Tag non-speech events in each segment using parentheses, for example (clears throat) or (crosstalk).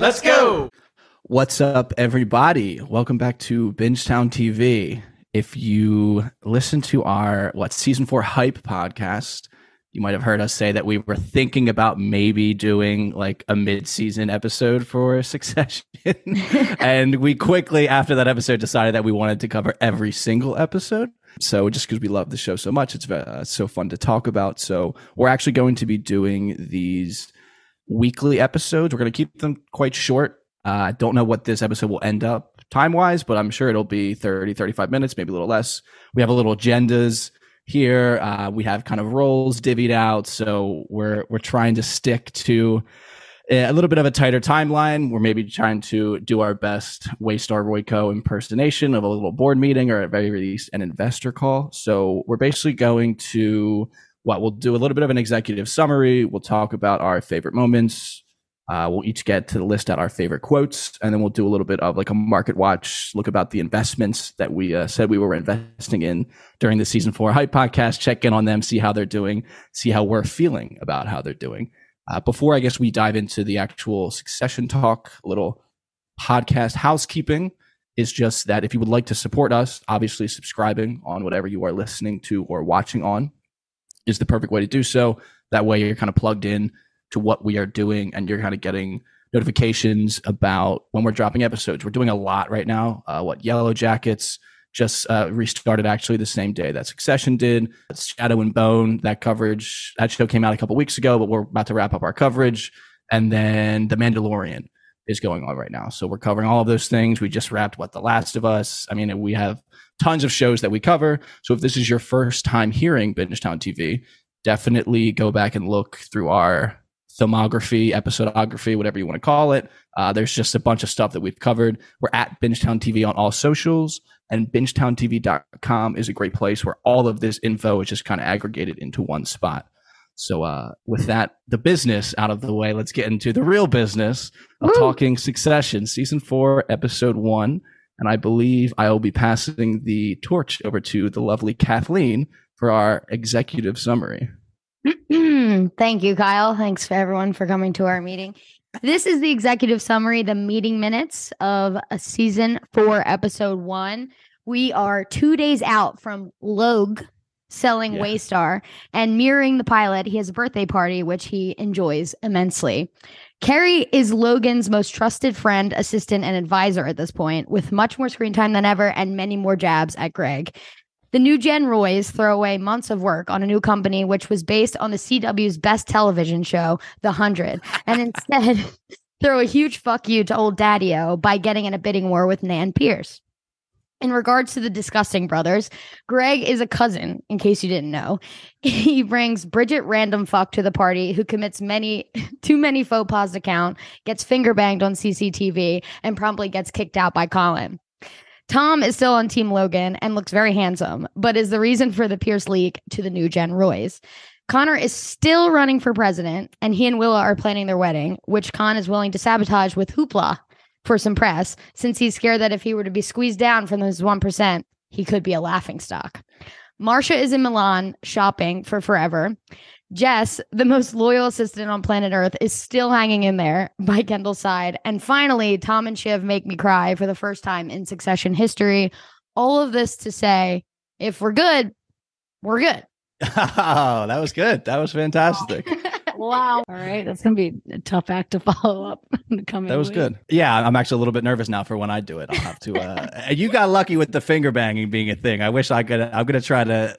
Let's go. What's up, everybody? Welcome back to Bingetown TV. If you listen to our what season four hype podcast, you might have heard us say that we were thinking about maybe doing like a mid-season episode for (laughs) Succession, (laughs) and we quickly after that episode decided that we wanted to cover every single episode. So just because we love the show so much, it's uh, so fun to talk about. So we're actually going to be doing these weekly episodes. We're going to keep them quite short. Uh, I don't know what this episode will end up time wise, but I'm sure it'll be 30, 35 minutes, maybe a little less. We have a little agendas here. Uh, we have kind of roles divvied out. So we're, we're trying to stick to a little bit of a tighter timeline. We're maybe trying to do our best Waystar Royco impersonation of a little board meeting or at very least an investor call. So we're basically going to what we'll do a little bit of an executive summary. We'll talk about our favorite moments. Uh, we'll each get to list out our favorite quotes, and then we'll do a little bit of like a market watch, look about the investments that we uh, said we were investing in during the season four hype podcast, check in on them, see how they're doing, see how we're feeling about how they're doing. Uh, before I guess we dive into the actual succession talk, a little podcast housekeeping is just that if you would like to support us, obviously subscribing on whatever you are listening to or watching on is the perfect way to do so. That way you're kind of plugged in to what we are doing and you're kind of getting notifications about when we're dropping episodes. We're doing a lot right now. Uh, what Yellow Jackets just uh, restarted actually the same day that Succession did. Shadow and Bone, that coverage, that show came out a couple weeks ago, but we're about to wrap up our coverage. And then The Mandalorian is going on right now. So we're covering all of those things. We just wrapped What The Last of Us. I mean, we have tons of shows that we cover. So if this is your first time hearing Bingetown TV, definitely go back and look through our filmography, episodography, whatever you want to call it. Uh, there's just a bunch of stuff that we've covered. We're at Bingetown TV on all socials, and bingetowntv.com is a great place where all of this info is just kind of aggregated into one spot. So, uh, with that, the business out of the way, let's get into the real business of Woo! talking Succession, season four, episode one. And I believe I will be passing the torch over to the lovely Kathleen for our executive summary. (clears throat) Thank you, Kyle. Thanks for everyone for coming to our meeting. This is the executive summary, the meeting minutes of a season four, episode one. We are two days out from Logue selling yeah. Waystar and mirroring the pilot. He has a birthday party, which he enjoys immensely. Kerry is Logan's most trusted friend, assistant, and advisor at this point, with much more screen time than ever and many more jabs at Greg. The new Gen Roys throw away months of work on a new company, which was based on the CW's best television show, The Hundred, and instead (laughs) throw a huge fuck you to old Daddy O by getting in a bidding war with Nan Pierce. In regards to the disgusting brothers, Greg is a cousin, in case you didn't know. (laughs) He brings Bridget random fuck to the party who commits many (laughs) too many faux pas to count, gets finger banged on CCTV, and promptly gets kicked out by Colin. Tom is still on Team Logan and looks very handsome, but is the reason for the Pierce leak to the new Gen Roys. Connor is still running for president, and he and Willa are planning their wedding, which Con is willing to sabotage with hoopla for some press, since he's scared that if he were to be squeezed down from those 1%, he could be a laughing stock. Marcia is in Milan shopping for forever. Jess, the most loyal assistant on planet Earth, is still hanging in there by Kendall's side. And finally, Tom and Shiv make me cry for the first time in succession history. All of this to say, if we're good, we're good. (laughs) Oh, that was good. That was fantastic. (laughs) wow. All right. That's going to be a tough act to (laughs) follow up in the coming That was week. good. Yeah, I'm actually a little bit nervous now for when I do it. I'll have to. Uh, (laughs) you got lucky with the finger banging being a thing. I wish I could. I'm gonna try to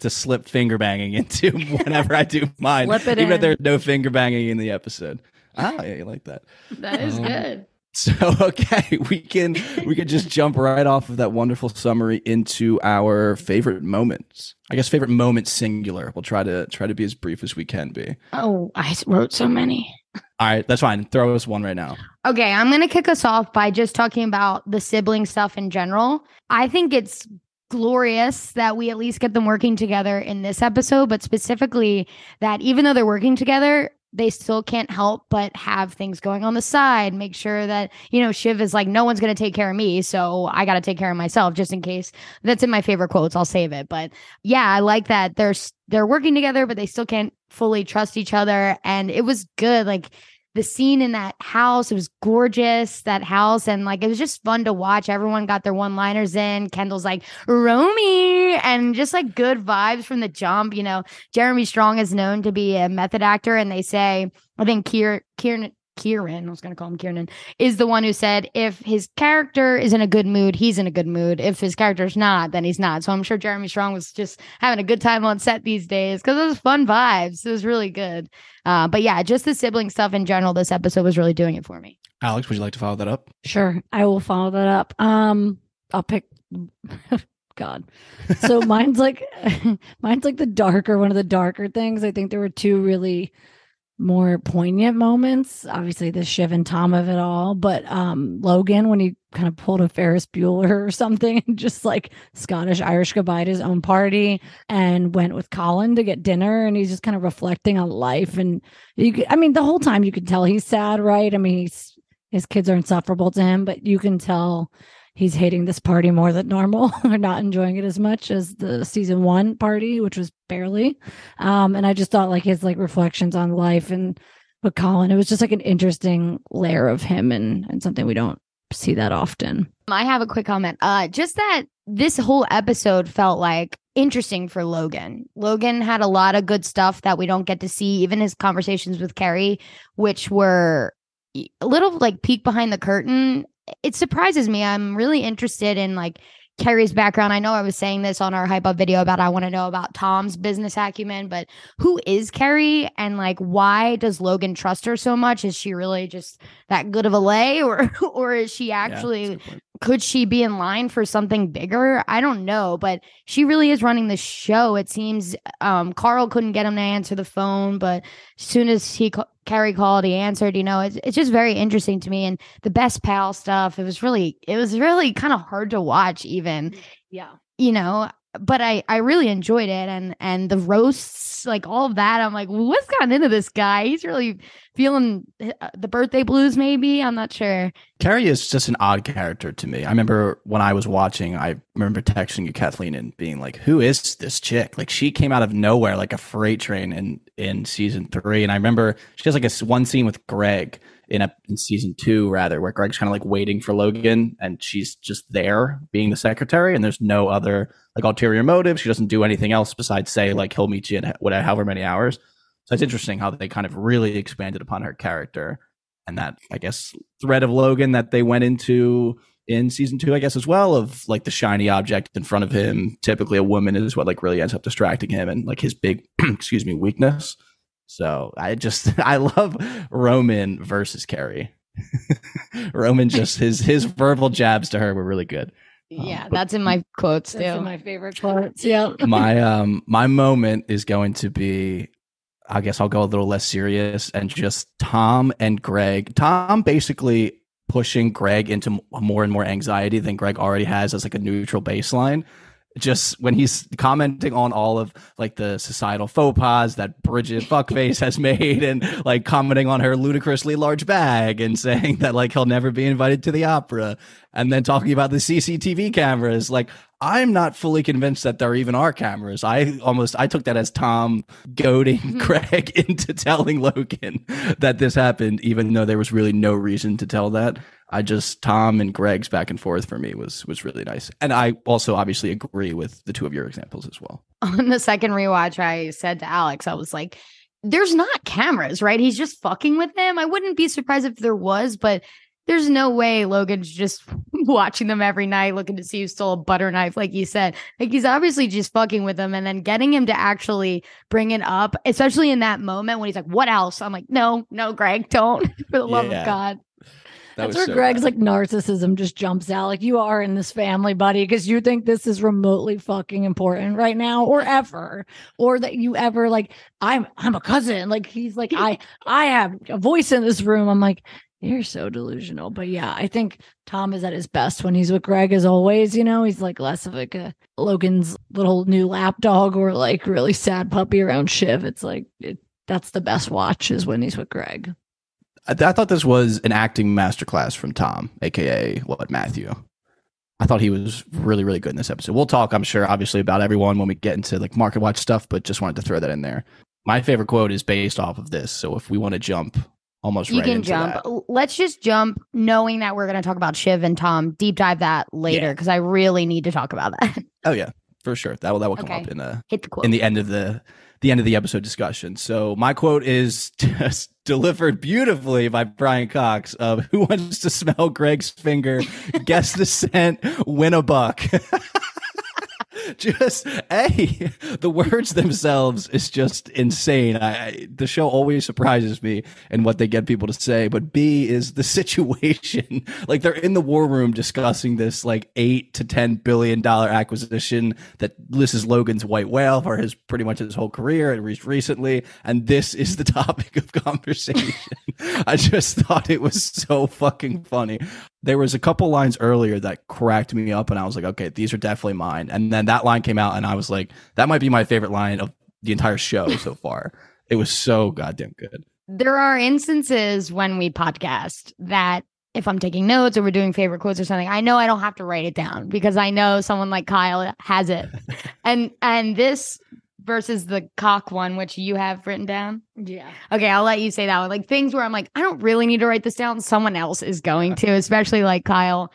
to slip finger banging (laughs) into whenever I do mine, Slip it even if there's no finger banging in the episode. Ah, yeah, you like that. That is Um, good. So (laughs) okay, we can we can just jump right off of that wonderful summary into our favorite moments. I guess favorite moments singular. We'll try to try to be as brief as we can be. Oh, I wrote so many. All right, that's fine. Throw us one right now. Okay, I'm going to kick us off by just talking about the sibling stuff in general. I think it's glorious that we at least get them working together in this episode, but specifically that even though they're working together, they still can't help but have things going on the side. Make sure that, you know, Shiv is like, no one's going to take care of me. So I got to take care of myself just in case. That's in my favorite quotes. I'll save it. But yeah, I like that they're, they're working together, but they still can't fully trust each other. And it was good. Like, the scene in that house it was gorgeous that house and like it was just fun to watch. Everyone got their one liners in. Kendall's like romy and just like good vibes from the jump you know. Jeremy strong is known to be a method actor and they say i think Kier, kieran kieran i was going to call him kieran is the one who said if his character is in a good mood he's in a good mood if his character's not then he's not so i'm sure jeremy strong was just having a good time on set these days because it was fun vibes it was really good uh, but yeah, just the sibling stuff in general, this episode was really doing it for me. Alex, would you like to follow that up? Sure. I will follow that up. Um, I'll pick (laughs) God. So (laughs) mine's like (laughs) mine's like the darker, one of the darker things. I think there were two really more poignant moments. Obviously the Shiv and Tom of it all, but um Logan when he kind of pulled a Ferris Bueller or (laughs) something and just like Scottish Irish goodbye to his own party and went with Colin to get dinner and he's just kind of reflecting on life and you could, I mean the whole time you can tell he's sad, right? I mean he's his kids are insufferable to him, but you can tell he's hating this party more than normal (laughs) or not enjoying it as much as the season one party, which was barely. Um, and I just thought like his like reflections on life and with Colin, it was just like an interesting layer of him and and something we don't see that often. I have a quick comment. Uh, just that this whole episode felt like interesting for Logan. Logan had a lot of good stuff that we don't get to see, even his conversations with Kerry, which were a little like peek behind the curtain. It surprises me. I'm really interested in like Kerry's background. I know I was saying this on our hype up video about I want to know about Tom's business acumen, but who is Kerry and like why does Logan trust her so much? Is she really just that good of a lay or (laughs) or is she actually that's a good point. Could she be in line for something bigger? I don't know, but she really is running the show. It seems um, Karl couldn't get him to answer the phone, but as soon as he ca- Kerry called, he answered. You know, it's it's just very interesting to me. And the best pal stuff, it was really it was really kind of hard to watch, even Yeah. you know. But I I really enjoyed it, and and the roasts, like all that. I'm like, what's gotten into this guy? He's really feeling uh, the birthday blues. Maybe I'm not sure. Kerry is just an odd character to me. I remember when I was watching, I remember texting you, Kathleen, and being like, "Who is this chick?" Like she came out of nowhere, like a freight train in in season three. And I remember she has like a one scene with Greg in a in season two, rather, where Greg's kind of like waiting for Logan, and she's just there being the secretary, and there's no other like ulterior motive. She doesn't do anything else besides say like he'll meet you in whatever however many hours. So it's interesting how they kind of really expanded upon her character and that I guess thread of Logan that they went into in season two, I guess as well, of like the shiny object in front of him. Typically, a woman is what like really ends up distracting him and like his big, (clears throat) excuse me, weakness. So I just (laughs) I love Roman versus Kerry. (laughs) Roman just his his verbal jabs to her were really good. Yeah, but- that's in my quotes That's too. in my favorite quotes. Yeah. (laughs) my um my moment is going to be I guess I'll go a little less serious and just Tom and Greg. Tom basically pushing Greg into more and more anxiety than Greg already has as like a neutral baseline. Just when he's commenting on all of like the societal faux pas that Bridget fuckface has made and like commenting on her ludicrously large bag and saying that like he'll never be invited to the opera and then talking about the CCTV cameras like I'm not fully convinced that there even are cameras. I almost I took that as Tom goading (laughs) Greg (laughs) into telling Logan that this happened, even though there was really no reason to tell that. I just Tom and Greg's back and forth for me was was really nice, and I also obviously agree with the two of your examples as well. (laughs) on the second rewatch, I said to Alex, I was like, there's not cameras, right? He's just fucking with them. I wouldn't be surprised if there was, but there's no way Logan's just (laughs) watching them every night, looking to see who stole a butter knife, like you said. Like he's obviously just fucking with them, and then getting him to actually bring it up, especially in that moment when he's like, "What else?" I'm like, "No, no, Greg, don't, (laughs) for the love Yeah. of God." That That's where so Greg's bad. like narcissism just jumps out. Like you are in this family, buddy, because you think this is remotely fucking important right now or ever. Or that you ever like, I'm I'm a cousin. Like he's like, (laughs) I I have a voice in this room. I'm like, you're so delusional. But yeah, I think Tom is at his best when he's with Greg as always, you know, he's like less of like a Logan's little new lap dog or like really sad puppy around Shiv. It's like it, that's the best watch is when he's with Greg. I, I thought this was an acting masterclass from Tom, aka what Matthew. I thought he was really, really good in this episode. We'll talk, I'm sure, obviously about everyone when we get into like market watch stuff, but just wanted to throw that in there. My favorite quote is based off of this, so if we want to jump almost You can jump. that. Let's just jump, knowing that we're going to talk about Shiv and Tom. Deep dive that later Yeah. because I really need to talk about that. (laughs) Oh yeah, for sure. That will that will come Okay. up in the Hit the quote. in the end of the the end of the episode discussion. So my quote is (laughs) just delivered beautifully by Brian Cox of Who Wants to Smell Greg's Finger? Guess the scent, win a buck. (laughs) (laughs) just a the words themselves is just insane. I, the show always surprises me and what they get people to say. But B is the (laughs) situation. like they're in the war room discussing this like eight to ten billion dollar acquisition that this is Logan's white whale for his pretty much his whole career and re- recently, and this is the (laughs) topic of conversation. I just thought it was so fucking funny. There was a couple lines earlier that cracked me up, and I was like, okay, these are definitely mine. And then that line came out, and I was like, that might be my favorite line of the entire show so (laughs) far. It was so goddamn good. there are instances when we podcast that if I'm taking notes or we're doing favorite quotes or something, I know I don't have to write it down because I know someone like Kyle has it. (laughs) and and this versus the cock one, which you have written down. Yeah. Okay, I'll let you say that one. Like things where I'm like, I don't really need to write this down. Someone else is going to, especially like Kyle.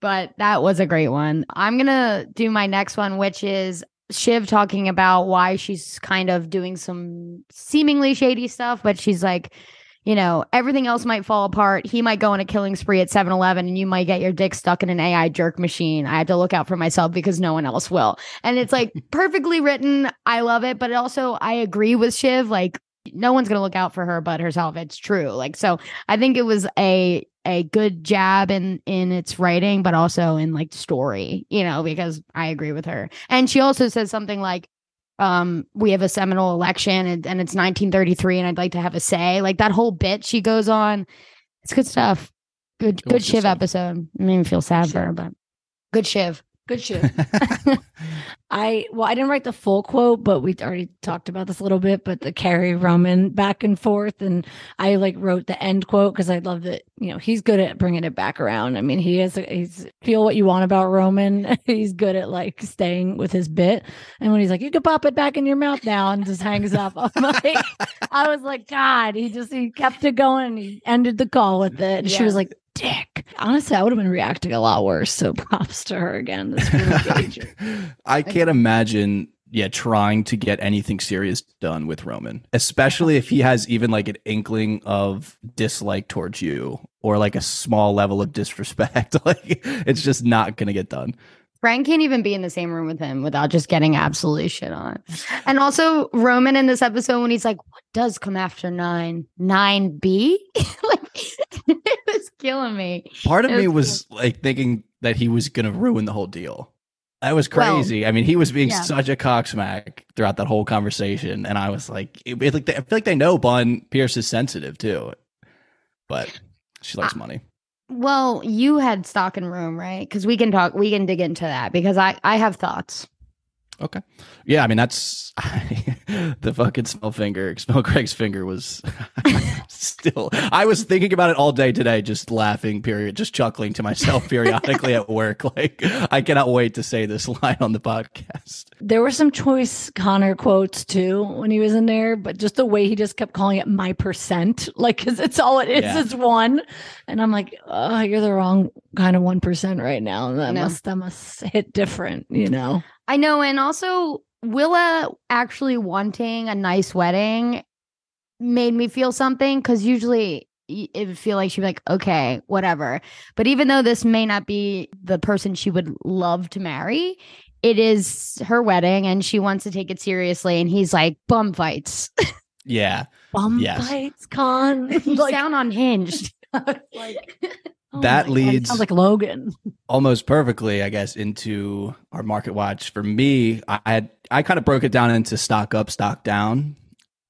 But that was a great one. I'm gonna do my next one, which is Shiv talking about why she's kind of doing some seemingly shady stuff, but she's like, you know, everything else might fall apart. He might go on a killing spree at 7 Eleven and you might get your dick stuck in an AI jerk machine. I have to look out for myself because no one else will. And it's like (laughs) perfectly written. I love it. But also, I agree with Shiv. Like, no one's going to look out for her but herself. It's true. Like, so I think it was a, a good jab in in its writing but also in like story you know because i agree with her and she also says something like um we have a seminal election and, and it's 1933 and i'd like to have a say. Like that whole bit she goes on it's good stuff. Good good shiv episode. I made me feel sad for her but good shiv. Good shit. (laughs) (laughs) I well, I didn't write the full quote, but we already talked about this a little bit. But the Kerry Roman back and forth, and I like wrote the end quote because I love that. You know, he's good at bringing it back around. I mean, he is. He's feel what you want about Roman. (laughs) he's good at like staying with his bit. And when he's like, "You can pop it back in your mouth now," and just hangs up, I'm (laughs) like, I was like, God, he just he kept it going. And he ended the call with it. And she was like, Dick. Honestly, I would have been reacting a lot worse. So (laughs) props to her again. This. (laughs) I can't imagine, yeah, trying to get anything serious done with Roman, especially if he has even like an inkling of dislike towards you or like a small level of disrespect. (laughs) like it's just not going to get done. Frank can't even be in the same room with him without just getting absolutely shit on. And also Roman in this episode when he's like, "What does come after nine? Nine B?" (laughs) like it was killing me. Part of me was like thinking that he was going to ruin the whole deal. That was Well, crazy. I mean, he was being yeah. such a cocksmack throughout that whole conversation, and I was like, it, it- like they, I feel like they know Bun Pierce is sensitive too, but she likes money. Well, you had stock in room, right? Because we can talk, we can dig into that because I I have thoughts. Okay. Yeah, I mean that's (laughs) the fucking smell finger, (laughs) smell Craig's finger was (laughs) still. I was thinking about it all day today, just laughing. Period, just chuckling to myself periodically at work. Like I cannot wait to say this line on the podcast. There were some choice Connor quotes too when he was in there, but just the way he just kept calling it my percent, like, cause it's all it is, Yeah. is one. And I'm like, oh, you're the wrong kind of 1% right now. That No. must, that must hit different, you know? I know, and also Willa actually wanting a nice wedding made me feel something because usually it would feel like she'd be like, okay, whatever. But even though this may not be the person she would love to marry, it is her wedding and she wants to take it seriously. And he's like, bum fights. Yeah. Bum Yes. fights, con. (laughs) you like, sound unhinged. (laughs) like oh That leads- sounds like Logan. almost perfectly, I guess, into our market watch. For me, I had I kind of broke it down into stock up, stock down.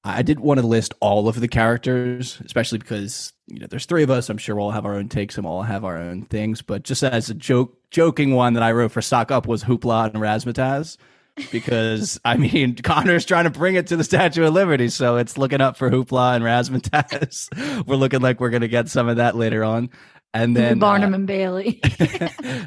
I did want to list all of the characters, especially because you know there's three of us. I'm sure we'll all have our own takes and we'll all have our own things. But just as a joke, joking one that I wrote for stock up was Hoopla and Razzmatazz. Because (laughs) I mean, Connor's trying to bring it to the Statue of Liberty, so it's looking up for Hoopla and Razzmatazz. (laughs) we're looking like we're gonna get some of that later on, and then Barnum uh, and Bailey. (laughs)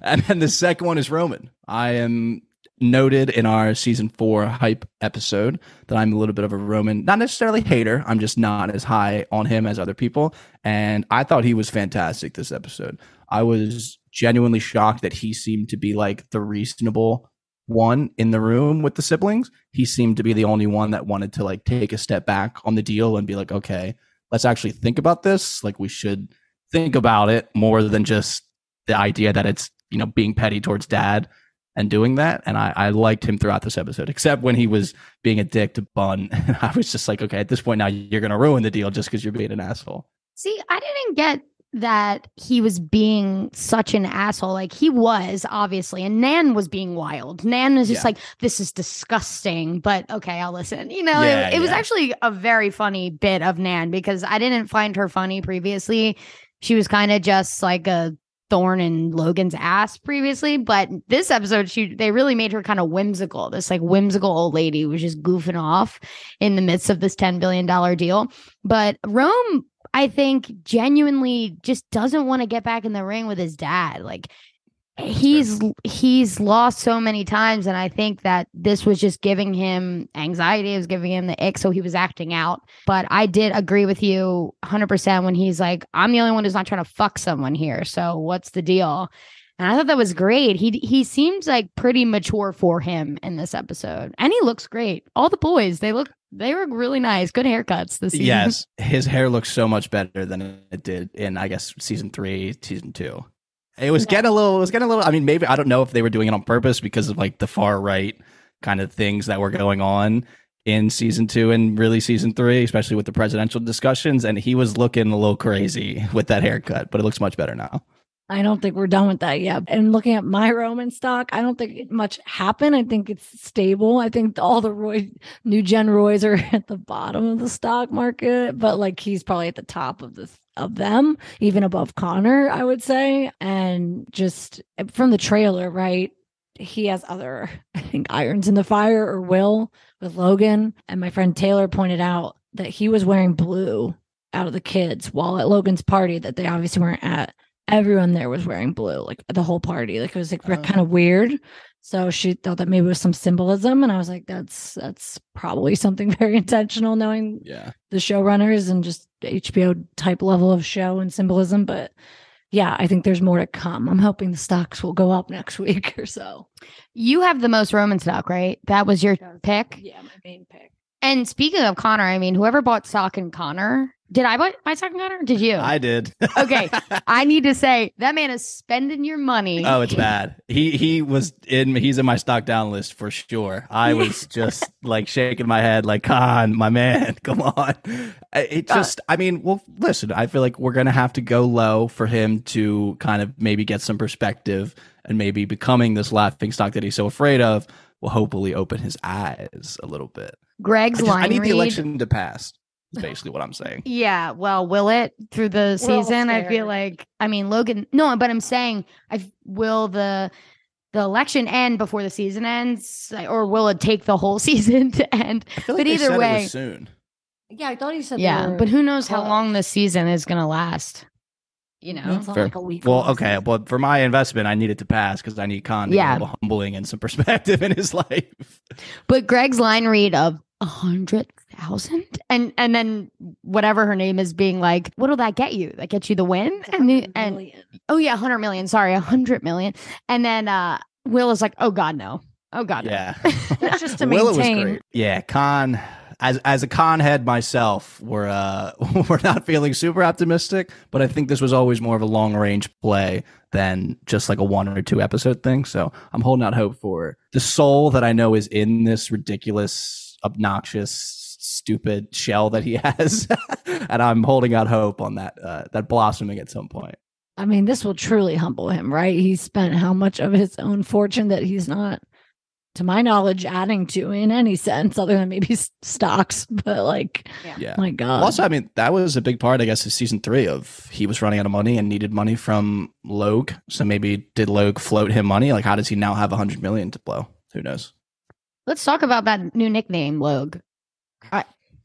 and then the second one is Roman. I am noted in our season four hype episode that I'm a little bit of a Roman, not necessarily hater. I'm just not as high on him as other people. And I thought he was fantastic this episode. I was genuinely shocked that he seemed to be like the reasonable one in the room with the siblings. He seemed to be the only one that wanted to like take a step back on the deal and be like, okay, let's actually think about this. Like we should think about it more than just the idea that it's you know being petty towards dad and doing that and I, I liked him throughout this episode except when he was being a dick to bun (laughs) and i was just like okay at this point now you're gonna ruin the deal just because you're being an asshole See, I didn't get that he was being such an asshole. Like he was, obviously. And Nan was being wild. Nan was just Yeah. like, this is disgusting, but okay, I'll listen. You know, Yeah, it, it was actually a very funny bit of Nan because I didn't find her funny previously. She was kind of just like a thorn in Logan's ass previously, but this episode she they really made her kind of whimsical. This like whimsical old lady was just goofing off in the midst of this 10 billion dollar deal. But Rome I think genuinely just doesn't want to get back in the ring with his dad. Like he's he's lost so many times and I think that this was just giving him anxiety, it was giving him the ick so he was acting out. But I did agree with you 100% when he's like I'm the only one who's not trying to fuck someone here. So what's the deal? And I thought that was great. He he seems like pretty mature for him in this episode. And he looks great. All the boys, they look they were really nice. Good haircuts this season. yes (laughs) his hair looks so much better than it did in i guess season three season two it was getting a little it was getting a little i mean maybe i don't know if they were doing it on purpose because of like the far right kind of things that were going on in season two and really season three especially with the presidential discussions and he was looking a little crazy with that haircut but it looks much better now I don't think we're done with that yet. And looking at my Roman stock, I don't think much happened. I think it's stable. I think all the Roy new gen Roys are (laughs) at the bottom of the stock market, but like he's probably at the top of the of them, even above Connor, I would say. And just eh, from the trailer, right? He has other, (laughs) I think, irons in the fire or will with Logan. And my friend Taylor pointed out that he was wearing blue out of the kids while at Logan's party that they obviously weren't at everyone there was wearing blue, like the whole party. Like it was like Oh. kind of weird. So she thought that maybe it was some symbolism, and I was like, "That's that's probably something (laughs) very intentional, knowing yeah the showrunners and just HBO type level of show and symbolism." But yeah, I think there's more to come. I'm hoping the stocks will go up next (laughs) week or so. You have the most Roman stock, right? That was your pick. Yeah, my main pick. And speaking of Connor, I mean, whoever bought stock in Connor, did I buy, stock in Connor? Did you? i did (laughs) Okay. I need to say that man is spending your money. Oh, it's bad. He he was in. He's in my stock down list for sure. I (laughs) was just like shaking my head, like, "Con, my man, (laughs) come on." I- It Uh, just. I mean, well, listen. I feel like we're gonna have to go low for him to kind of maybe get some perspective and maybe becoming this laughing stock that he's so afraid of will hopefully open his eyes a little bit. I, Greg's just- I need read. the election to pass. Is basically what I'm saying. (laughs) Yeah, well, will it through the We're season? I feel like I mean Logan. No, but I'm saying I will the the election end before the season ends, or will it take the whole (laughs) season to end? I feel But they either said it way- was soon. Yeah, I thought he said. Yeah, but who knows how long this season is going to last? You know, It's not Fair. like a week. Well, okay, season. but for my investment, I need it to pass because I need Con to Yeah. get a little humbling and some perspective (laughs) in his life. But Greg's line read of a hundred thousand, and and then whatever her name is, being like, "What'll that get you? That gets you the win?" And the, and Million. oh yeah, hundred million. Sorry, a hundred million. And then uh Will is like, "Oh God, no. Oh God. Yeah, (laughs) That's just to Willa was maintain. great. Yeah, Con. as as a con head myself, we're uh, (laughs) we're not feeling super optimistic, but I think this was always more of a long range play than just like a one or two episode thing. So I'm holding out hope for the soul that I know is in this ridiculous, obnoxious, stupid shell that he (laughs) has, and I'm holding out hope on that uh, that blossoming at some point. I mean, this will truly humble him, right? He spent how much of his own fortune that he's not to my knowledge, adding to in any sense other than maybe stocks. (laughs) But like, Yeah. Yeah. my God. Also, I mean, that was a big part, I guess, of season three of he was running out of money and needed money from Logue. So maybe did Logue float him money? Like, how does he now have a hundred million to blow? Who knows? Let's talk about that new nickname, Logue.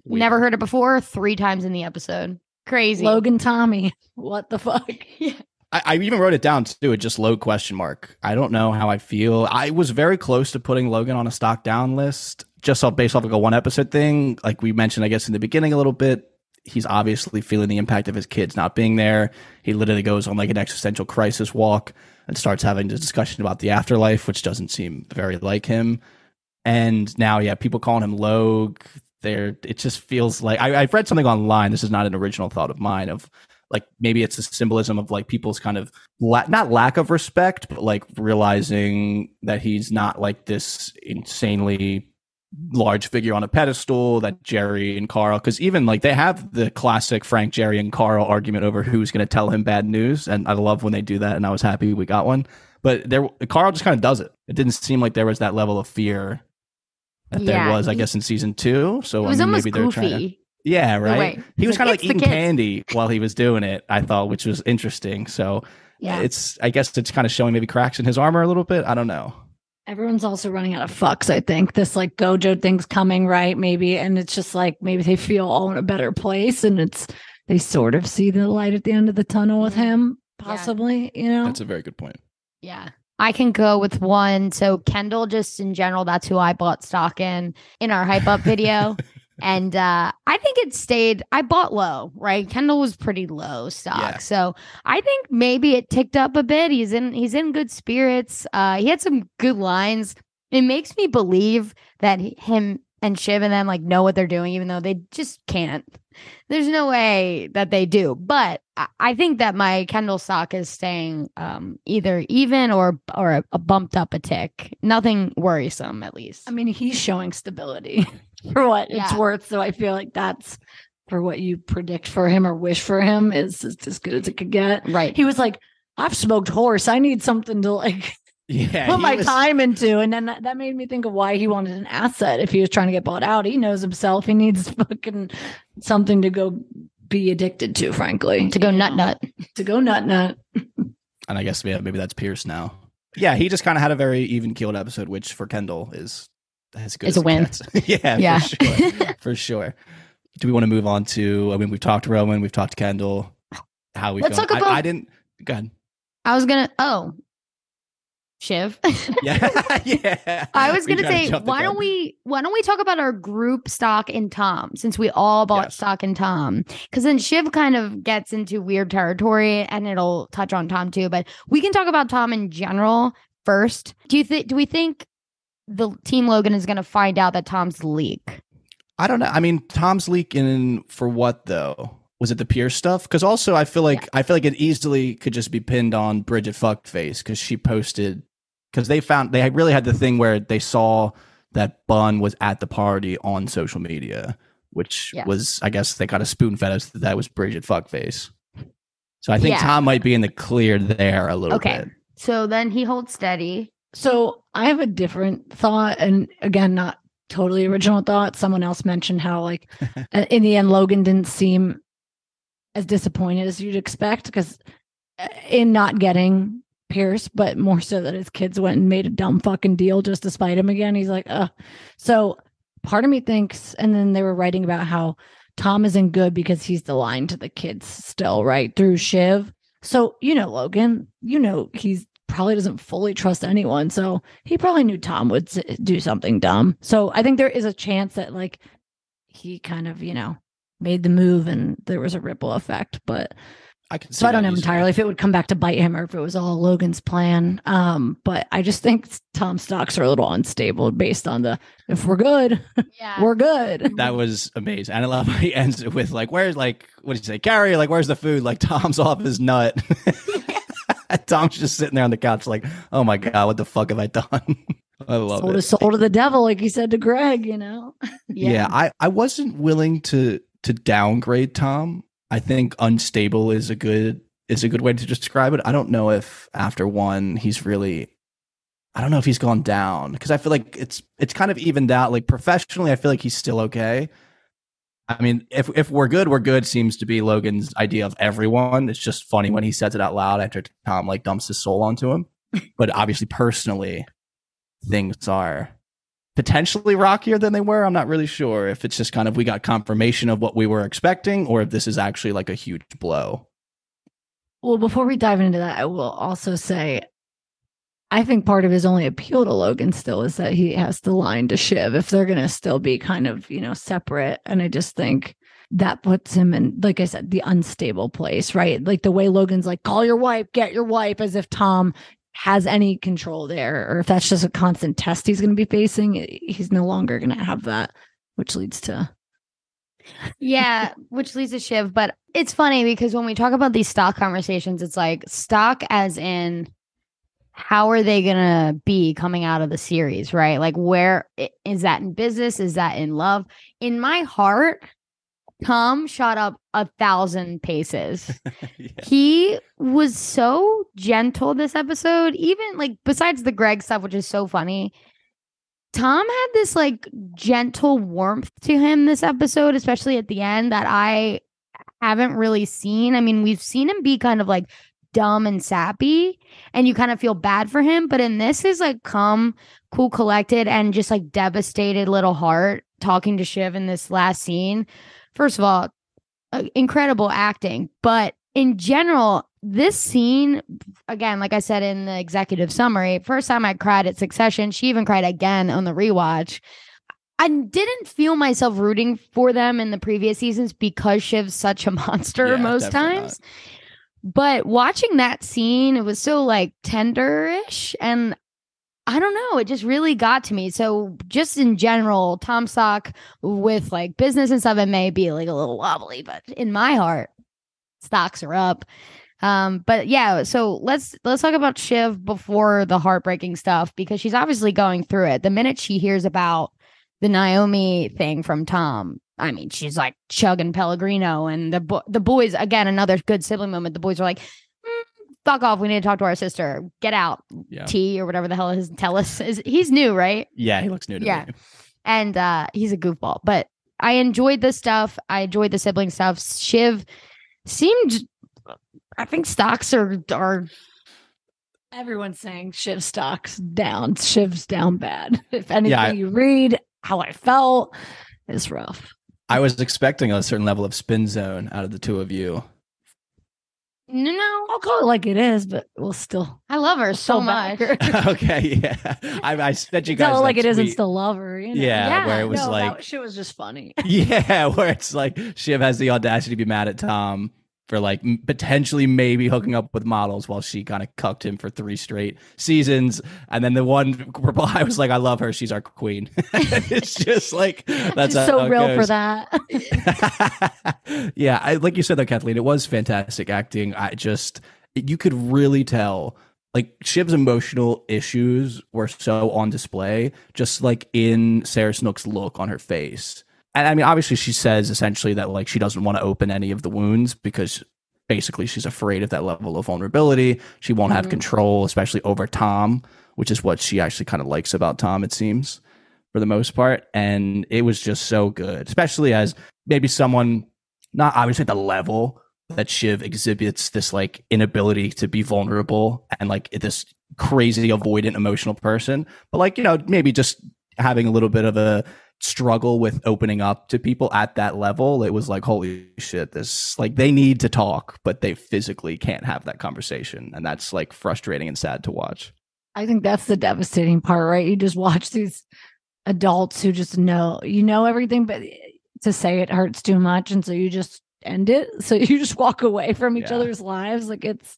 Weird. Never heard it before. Three times in the episode. Crazy. Logan Tommy. (laughs) What the fuck? (laughs) I, I even wrote it down too. It just Logue question mark. I don't know how I feel. I was very close to putting Logan on a stock down list, just off based off like a one episode thing. Like we mentioned, I guess in the beginning a little bit. He's obviously feeling the impact of his kids not being there. He literally goes on like an existential crisis walk and starts having a discussion about the afterlife, which doesn't seem very like him. And now, yeah, people calling him Logue. There, it just feels like I, I've read something online. This is not an original thought of mine. Of like maybe it's a symbolism of like people's kind of la- not lack of respect, but like realizing that he's not like this insanely large figure on a pedestal that Gerri and Karl, because even like they have the classic Frank, Gerri, and Karl argument over who's going to tell him bad news, and I love when they do that, and I was happy we got one. But there, Karl just kind of does it. It didn't seem like there was that level of fear that there Yeah, was, I he- guess, in season two. So it I was mean, almost maybe they're trying to goofy. yeah, right. way. He was He's kind of like, like "It's the eating candy while he was doing it. I thought, which was interesting. So Yeah. it's, I guess, it's kind of showing maybe cracks in his armor a little bit. I don't know. Everyone's also running out of fucks, I think. This like Gojo thing's coming, right? Maybe. And it's just like maybe they feel all in a better place and it's they sort of see the light at the end of the tunnel with Mhm. him, Yeah. possibly, you know? That's a very good point. Yeah. I can go with one. So Kendall, just in general, that's who I bought stock in in our hype up video. (laughs) and uh I think it stayed I bought low, right? Kendall was pretty low stock. Yeah. So I think maybe it ticked up a bit. He's in he's in good spirits. Uh he had some good lines. It makes me believe that him and Shiv and them like know what they're doing, even though they just can't. There's no way that they do. But I, I think that my Kendall stock is staying um either even or or a, a bumped up a tick. Nothing worrisome at least. I mean, he's showing stability (laughs) for what it's worth. So I feel like that's for what you predict for him or wish for him is, is as good as it could get. right. He was like, I've smoked horse. I need something to like Yeah. put my was- time into. And then that, that made me think of why he wanted an asset if he was trying to get bought out. He knows himself. He needs (laughs) fucking something to go be addicted to, frankly. to go nut nut. To go nut nut. (laughs) And I guess, yeah, maybe that's Pierce now. Yeah. He just kind of had a very even keeled episode, which for Kendall is as good It's as a win. yeah. (laughs) Yeah. For sure. for sure. Do we want to move on to, I mean, we've talked to Roman, we've talked to Kendall. How we Let's feeling? talk about- I, I didn't, go ahead. I was gonna oh Shiv. (laughs) Yeah. (laughs) yeah. I was gonna say, why don't we why don't we talk about our group stock in Tom since we all bought Yes. stock in Tom? Because then Shiv kind of gets into weird territory and it'll touch on Tom too. But we can talk about Tom in general first. Do you think do we think the team Logan is gonna find out that Tom's leak? I don't know. I mean, Tom's leak in for what though? Was it the Pierce stuff? Because also, I feel like I feel like it easily could just be pinned on Bridget Fuckface because she posted because they found they really had the thing where they saw that Bun was at the party on social media, which Yes. was I guess they got a spoon fed us that that was Bridget Fuckface. So I think Yeah. Tom might be in the clear there a little Okay. bit. So then he holds steady. So I have a different thought, and again, not totally original thought. Someone else mentioned how, like, (laughs) uh, in the end, Logan didn't seem as disappointed as you'd expect because in not getting Pierce, but more so that his kids went and made a dumb fucking deal just to spite him again. He's like, uh. So part of me thinks, and then they were writing about how Tom isn't good because he's the line to the kids still, right? Through Shiv. So, you know, Logan, you know, he's probably doesn't fully trust anyone. So he probably knew Tom would do something dumb. So I think there is a chance that like he kind of, you know, made the move and there was a ripple effect. But I can. So I don't know easily. entirely if it would come back to bite him or if it was all Logan's plan. Um, but I just think Tom stocks are a little unstable based on the if we're good, (laughs) Yeah. we're good. That was amazing. And I love how he ends it with like, "Where's like what did you say, Kerry? Like, where's the food?" Like Tom's (laughs) off his nut. (laughs) Tom's just sitting there on the couch, like, "Oh my god, what the fuck have I done?" I love Sold it. his soul to the devil, like he said to Greg, you know. Yeah. I I wasn't willing to to downgrade Tom. I think unstable is a good is a good way to describe it. I don't know if after one he's really I don't know if he's gone down because I feel like it's it's kind of evened out. Like professionally, I feel like he's still okay. I mean, if if we're good, we're good seems to be Logan's idea of everyone. It's just funny when he says it out loud after Tom like dumps his soul onto him. but obviously, personally, things are potentially rockier than they were. I'm not really sure if it's just kind of we got confirmation of what we were expecting or if this is actually like a huge blow. Well, before we dive into that, I will also say I think part of his only appeal to Logan still is that he has the line to Shiv if they're going to still be kind of, you know, separate. And I just think that puts him in, like I said, the unstable place, right? Like the way Logan's like, call your wife, get your wife, as if Tom has any control there, or if that's just a constant test he's going to be facing, eh, he's no longer going to have that, which leads to. yeah, (laughs) which leads to Shiv. But it's funny because when we talk about these stock conversations, it's like stock as in how are they gonna be coming out of the series, right? Like, where is that in business? Is that in love? In my heart, Tom shot up a thousand paces. (laughs) yeah. He was so gentle this episode, even like besides the Greg stuff, which is so funny. Tom had this like gentle warmth to him this episode, especially at the end, that I haven't really seen. I mean, we've seen him be kind of like dumb and sappy, and you kind of feel bad for him. But in this, is like calm, cool, collected, and just like devastated little heart talking to Shiv in this last scene. First of all, uh, incredible acting, but in general, this scene, again, like I said in the executive summary, first time I cried at Succession. She even cried again on the rewatch. I didn't feel myself rooting for them in the previous seasons because Shiv's such a (laughs) monster Yeah, most times. But watching that scene, it was so like tenderish and I don't know, it just really got to me. So just in general, Tom Stock with like business and stuff, it may be like a little wobbly, but in my heart, stocks are up. Um, but yeah, so let's let's talk about Shiv before the heartbreaking stuff because she's obviously going through it. The minute she hears about the Naomi thing from Tom, I mean, she's like chugging Pellegrino, and the bo- the boys again another good sibling moment. The boys are like, "Mm, "Fuck off! We need to talk to our sister. Get out, Yeah. T or whatever the hell his tell us is." He's new, right? Yeah, he looks new to Yeah. me. and uh he's a goofball. But I enjoyed the stuff. I enjoyed the sibling stuff. Shiv seemed. I think stocks are are Everyone's saying Shiv stocks down. Shiv's down bad. (laughs) If anything I- you read, how I felt is rough. I was expecting a certain level of spin zone out of the two of you. No no. I'll call it like it is, but we'll still I love her so much. her. (laughs) (laughs) okay, yeah. I, I bet you guys tell it like that it is and tweet- still love her. You know? Yeah, Yeah, where it was No, like that shit was just funny. (laughs) Yeah, where it's like Shiv has the audacity to be mad at Tom for like potentially maybe hooking up with models while she kind of cucked him for three straight seasons. And then the one (laughs) reply was like, I love her. She's our queen. (laughs) it's just like, that's so real for that. (laughs) yeah, I, like you said though, Kathleen, it was fantastic acting. I just you could really tell like Shiv's emotional issues were so on display, just like in Sarah Snook's look on her face. And I mean, obviously, she says essentially that like she doesn't want to open any of the wounds because basically she's afraid of that level of vulnerability. She won't have Mhm. control, especially over Tom, which is what she actually kind of likes about Tom, it seems, for the most part. And it was just so good, especially as maybe someone not obviously at the level that Shiv exhibits this like inability to be vulnerable and like this crazy avoidant emotional person, but like, you know, maybe just having a little bit of a struggle with opening up to people at that level. It was like, holy shit, this like they need to talk, but they physically can't have that conversation. And that's like frustrating and sad to watch. I think that's the devastating part, right? You just watch these adults who just know, you know everything, but eh, to say it hurts too much. And so you just end it. (laughs) So you just walk away from each Yeah. other's lives. Like it's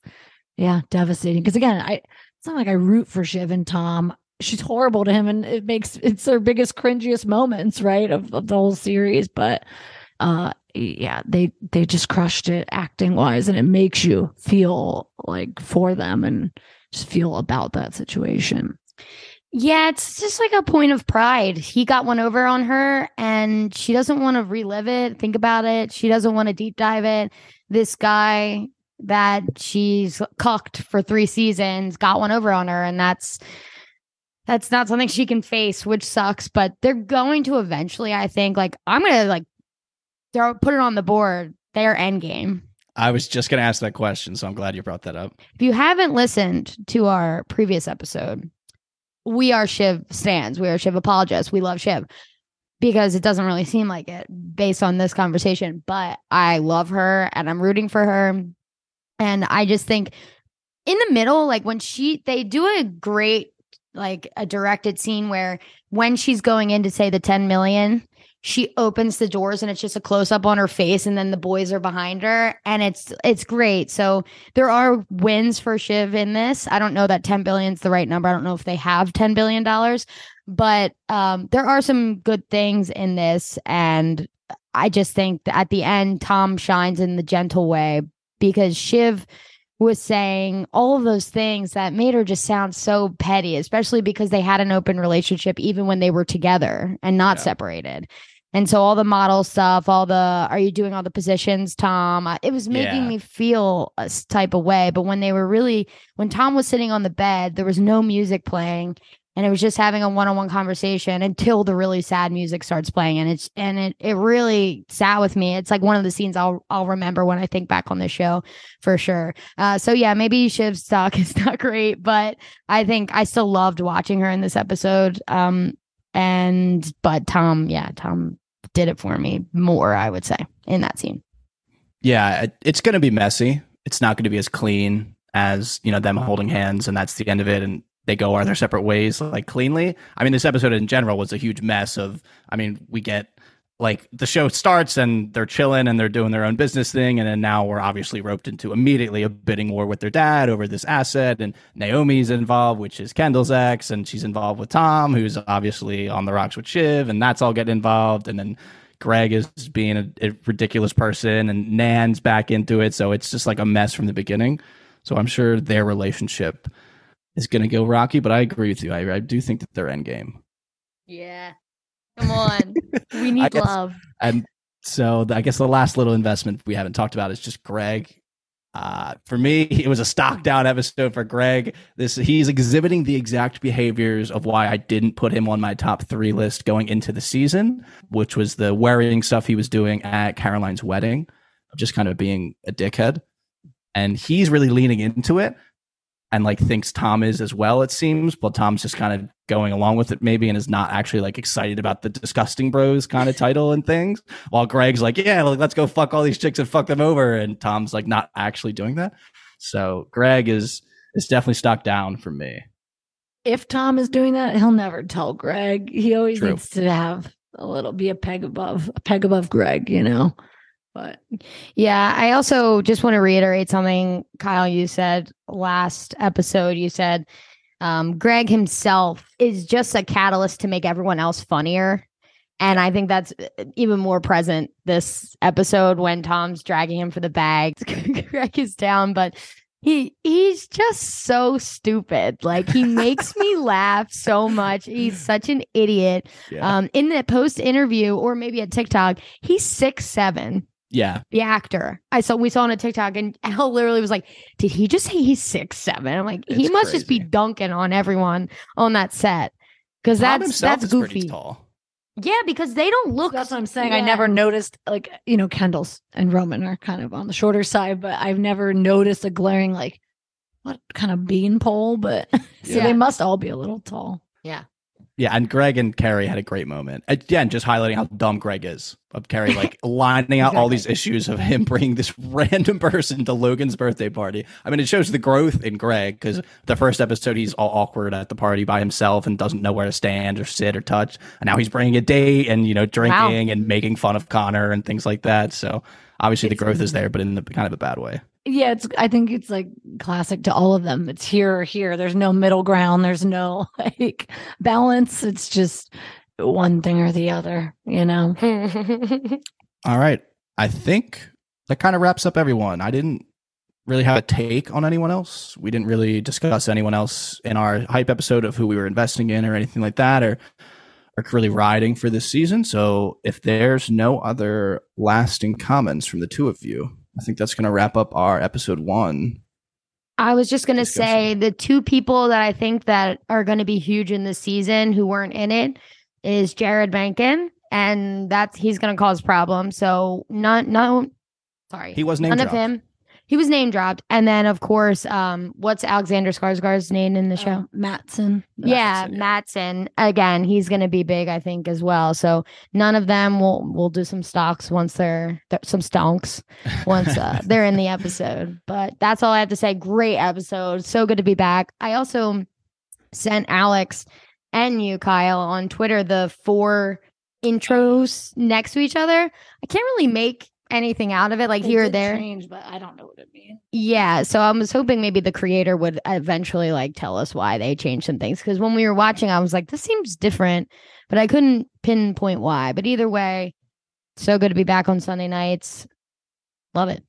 yeah, devastating. Because again, I it's not like I root for Shiv and Tom. She's horrible to him, and it makes it's their biggest cringiest moments, right, of, of the whole series. But uh yeah, they they just crushed it acting wise, and it makes you feel like for them and just feel about that situation. Yeah, it's just like a point of pride. He got one over on her and she doesn't want to relive it, think about it. She doesn't want to deep dive it. This guy that she's cocked for three seasons got one over on her and that's that's not something she can face, which sucks, but they're going to eventually, I think. Like I'm gonna like throw put it on the board, their end game. I was just going to ask that question, so I'm glad you brought that up. If you haven't listened to our previous episode, we are Shiv stands. We are Shiv apologists. We love Shiv because it doesn't really seem like it based on this conversation. But I love her and I'm rooting for her. And I just think in the middle, like when she, they do a great, like a directed scene where when she's going in to say the 10 million, she opens the doors and it's just a close up on her face and then the boys are behind her and it's it's great. So there are wins for Shiv in this. I don't know that 10 billion is the right number. I don't know if they have 10 billion dollars, but um there are some good things in this and I just think at the end Tom shines in the gentle way because Shiv was saying all of those things that made her just sound so petty, especially because they had an open relationship even when they were together and not Yeah. separated. And so all the model stuff, all the are you doing all the positions, Tom? It was making Yeah. me feel a type of way. But when they were really, when Tom was sitting on the bed, there was no music playing, and it was just having a one-on-one conversation until the really sad music starts playing, and it's and it it really sat with me. It's like one of the scenes I'll I'll remember when I think back on this show for sure. Uh, so yeah, maybe Shiv's stock (laughs) is not great, but I think I still loved watching her in this episode. Um, and but Tom, yeah, Tom did it for me more, I would say, in that scene. Yeah, it's going to be messy. It's not going to be as clean as you know them holding hands, and that's the end of it, and they go are their separate ways like cleanly. I mean, this episode in general was a huge mess of. I mean, we get like the show starts and they're chilling and they're doing their own business thing, and then now we're obviously roped into immediately a bidding war with their dad over this asset, and Naomi's involved, which is Kendall's ex, and she's involved with Tom, who's obviously on the rocks with Shiv, and that's all getting involved, and then Greg is being a, a ridiculous person and Nan's back into it. So it's just like a mess from the beginning. So I'm sure their relationship is going to go rocky, but I agree with you. I, I do think that their end game. Yeah. Come on. we (laughs) need guess- love. And so the, I guess the last little investment we haven't talked about is just Greg. Uh, for me, (laughs) it was a stock down episode for Greg. This he's exhibiting the exact behaviors of why I didn't put him on my top three list going into the season, which was the worrying stuff he was doing at Caroline's wedding, of just kind of being a dickhead. And he's really leaning into it and like thinks Tom is as well, it seems. But Tom's just kind of going along with it maybe and is not actually like excited about the disgusting bros kind of title and things. While Greg's like, yeah, like, let's go fuck all these chicks and fuck them over. And Tom's like not actually doing that. So Greg is is definitely stock down for me. If Tom is doing that, he'll never tell Greg. He always True. needs to have a little be a peg above a peg above Greg, you know. But Yeah, I also just want to reiterate something, Kyle, you said last episode. You said um, Greg himself is just a catalyst to make everyone else funnier. And I think that's uh, even more present this episode when Tom's dragging him for the bag. (laughs) Greg is down, but he he's just so stupid. Like he makes me (laughs) laugh so much. He's such an idiot. Yeah. Um, in the post interview or maybe at TikTok, he's six seven yeah. the actor. I saw we saw on a TikTok and (laughs) Al literally was like, "Did he just say he's six seven? I'm like, he It's must just be dunking on everyone on that set because that's that's is pretty goofy. tall. Yeah, because they don't look. that's what I'm saying. I never noticed like you know Kendall's and Roman are kind of on the shorter side, but I've never noticed a glaring like what kind of beanpole. But (laughs) so Yeah. they must all be a little tall. Yeah, and Greg and Kerry had a great moment. Again, just highlighting how dumb Greg is. Of Kerry like (laughs) lining out all these issues of him bringing this (laughs) random person to Logan's birthday party. I mean, it shows the growth in Greg because the first episode he's all awkward at the party by himself and doesn't know where to stand or sit or touch. And now he's bringing a date and you know drinking and making fun of Connor and things like that. So Obviously, the It's- growth is there, but in the kind of a bad way. Yeah, it's I think it's like classic to all of them. It's here or here. There's no middle ground. There's no (laughs) like balance. It's just one thing or the other, you know. (laughs) All right. I think that kind of wraps up everyone. I didn't really have a take on anyone else. We didn't really discuss anyone else in our hype episode of who we were investing in or anything like that or are really riding for this season. So if there's no other lasting comments from the two of you, I think that's going to wrap up our episode one. I was just gonna say the two people that I think that are gonna be huge in this season who weren't in it is Jeryd Mencken, and that's he's gonna cause problems. So not no, sorry, He was none dropped. of him. He was name dropped, and then of course, um, what's Alexander Skarsgård's name in the show? Um, Matsson. yeah, Matsson, yeah. Matsson. Again, he's going to be big, I think, as well. So none of them will will do some stocks once they're, they're some stonks once uh, (laughs) they're in the episode. But that's all I have to say. Great episode. So good to be back. I also sent Alex and you, Kyle, on Twitter the four intros next to each other. I can't really make anything out of it, like They here or there. change, but I don't know what it means. Yeah, so I was hoping maybe the creator would eventually like tell us why they changed some things because when we were watching, I was like, this seems different, but I couldn't pinpoint why. But either way, so good to be back on Sunday nights. Love it.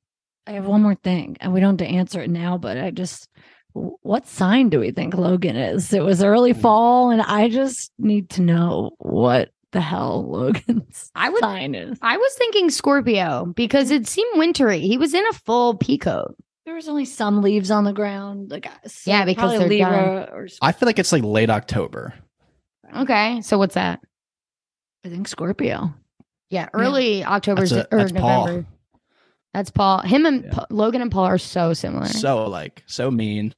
I have one more thing, and we don't have to answer it now, but I just what sign do we think Logan is? It was early fall, and I just need to know what the hell Logan's (laughs) I would- sign is. I was thinking Scorpio because it seemed wintry. He was in a full pea coat. There was only some leaves on the ground, like uh, so Yeah, because they're Libra or I feel like it's like late October. Okay, so what's that? I think Scorpio. Yeah, early October That's a- or that's Paul. November. That's Paul. Him and Yeah. Pa- Logan and Paul are so similar. So like so mean.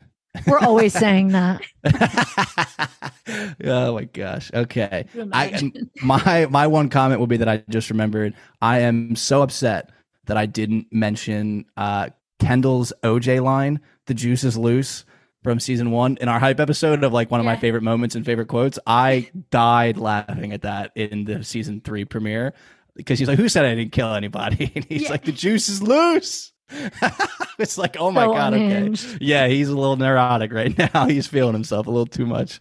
We're always saying that. (laughs) oh my gosh. Okay. I my my one comment will be that I just remembered I am so upset that I didn't mention uh Kendall's OJ line, the juice is loose from season one in our hype episode of like one of my favorite moments and favorite quotes. I died laughing at that in the season three premiere because he's like, Who said I didn't kill anybody? (laughs) And he's Yeah. like, The juice is loose. (laughs) it's like, oh my So god, okay. Yeah, he's a little neurotic right (laughs) now. He's feeling himself a little too much.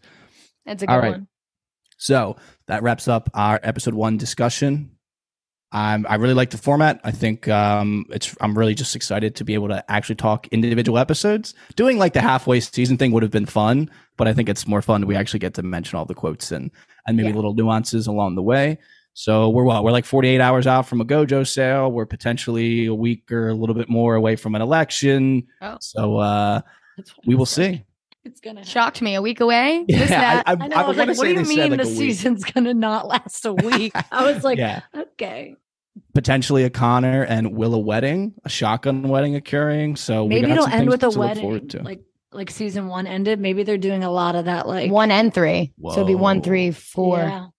That's a good All right. one. So that wraps up our episode one discussion. I'm, I really like the format. I think um, it's. I'm really just excited to be able to actually talk individual episodes. Doing like the halfway season thing would have been fun, but I think it's more fun. We actually get to mention all the quotes and and maybe Yeah. little nuances along the way. So we're what? We're like 48 hours out from a GoJo sale. We're potentially a week or a little bit more away from an election. Oh. So uh, we will see. It's gonna happen. Shocked me a week away. (laughs) Yeah, that. I, I, I know. I, I, was wanna like, what do you mean like, the season's gonna not last a week? I was (laughs) like, yeah. okay. potentially a Connor and Willa wedding, a shotgun wedding occurring. So Maybe got it'll end with a to look forward wedding, to. like like season one ended. Maybe they're doing a lot of that, like one and three. So it'd be one, three, four. Whoa. three, four.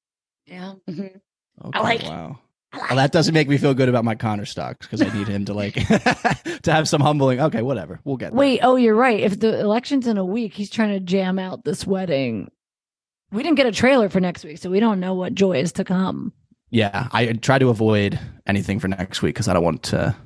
Yeah, yeah. Mhm. Okay, like it. wow. Well, that doesn't make me feel good about my Connor stocks because I need him to like (laughs) to have some humbling. Okay, whatever. We'll get there. Wait, oh, you're right. If the election's in a week, he's trying to jam out this wedding. We didn't get a trailer for next week, so we don't know what joy is to come. Yeah, I try to avoid anything for next week because I don't want to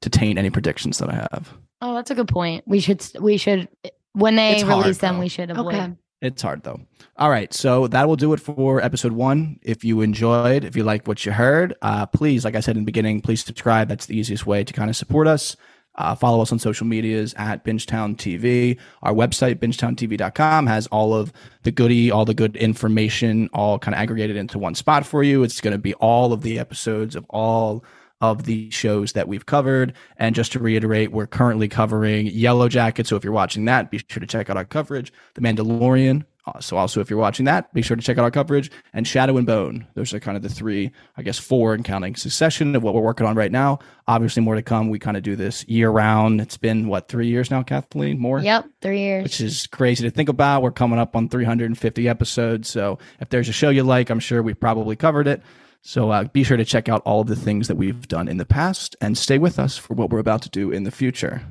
to taint any predictions that I have. Oh, that's a good point. We should we should eh, when they It's hard, release them, though. we should avoid. Okay. It's hard though. All right, so that will do it for episode one. If you enjoyed, if you like what you heard, uh, please, like I said in the beginning, please subscribe. That's the easiest way to kind of support us. Uh, follow us on social medias at Bingetown TV. Our website, bingetowntv.com, has all of the goodie, all the good information, all kind of aggregated into one spot for you. It's going to be all of the episodes of all of the shows that we've covered. And just to reiterate, we're currently covering Yellow Jacket. So if you're watching that, be sure to check out our coverage. The Mandalorian. Uh, so also, if you're watching that, be sure to check out our coverage. And Shadow and Bone. Those are kind of the three, I guess, four in counting succession of what we're working on right now. Obviously, more to come. We kind of do this year round. It's been what three years now, Kathleen? More Yep, three years. which is crazy to think about. We're coming up on 350 episodes. So if there's a show you like, I'm sure we've probably covered it. So uh, be sure to check out all of the things that we've done in the past and stay with us for what we're about to do in the future.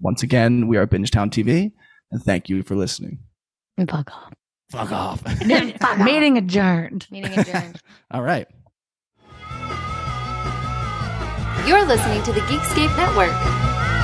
Once again, we are Bingetown TV, and thank you for listening. And fuck off. (laughs) Fuck off. Meeting adjourned. Meeting adjourned. (laughs) all right. You're listening to the Geekscape Network.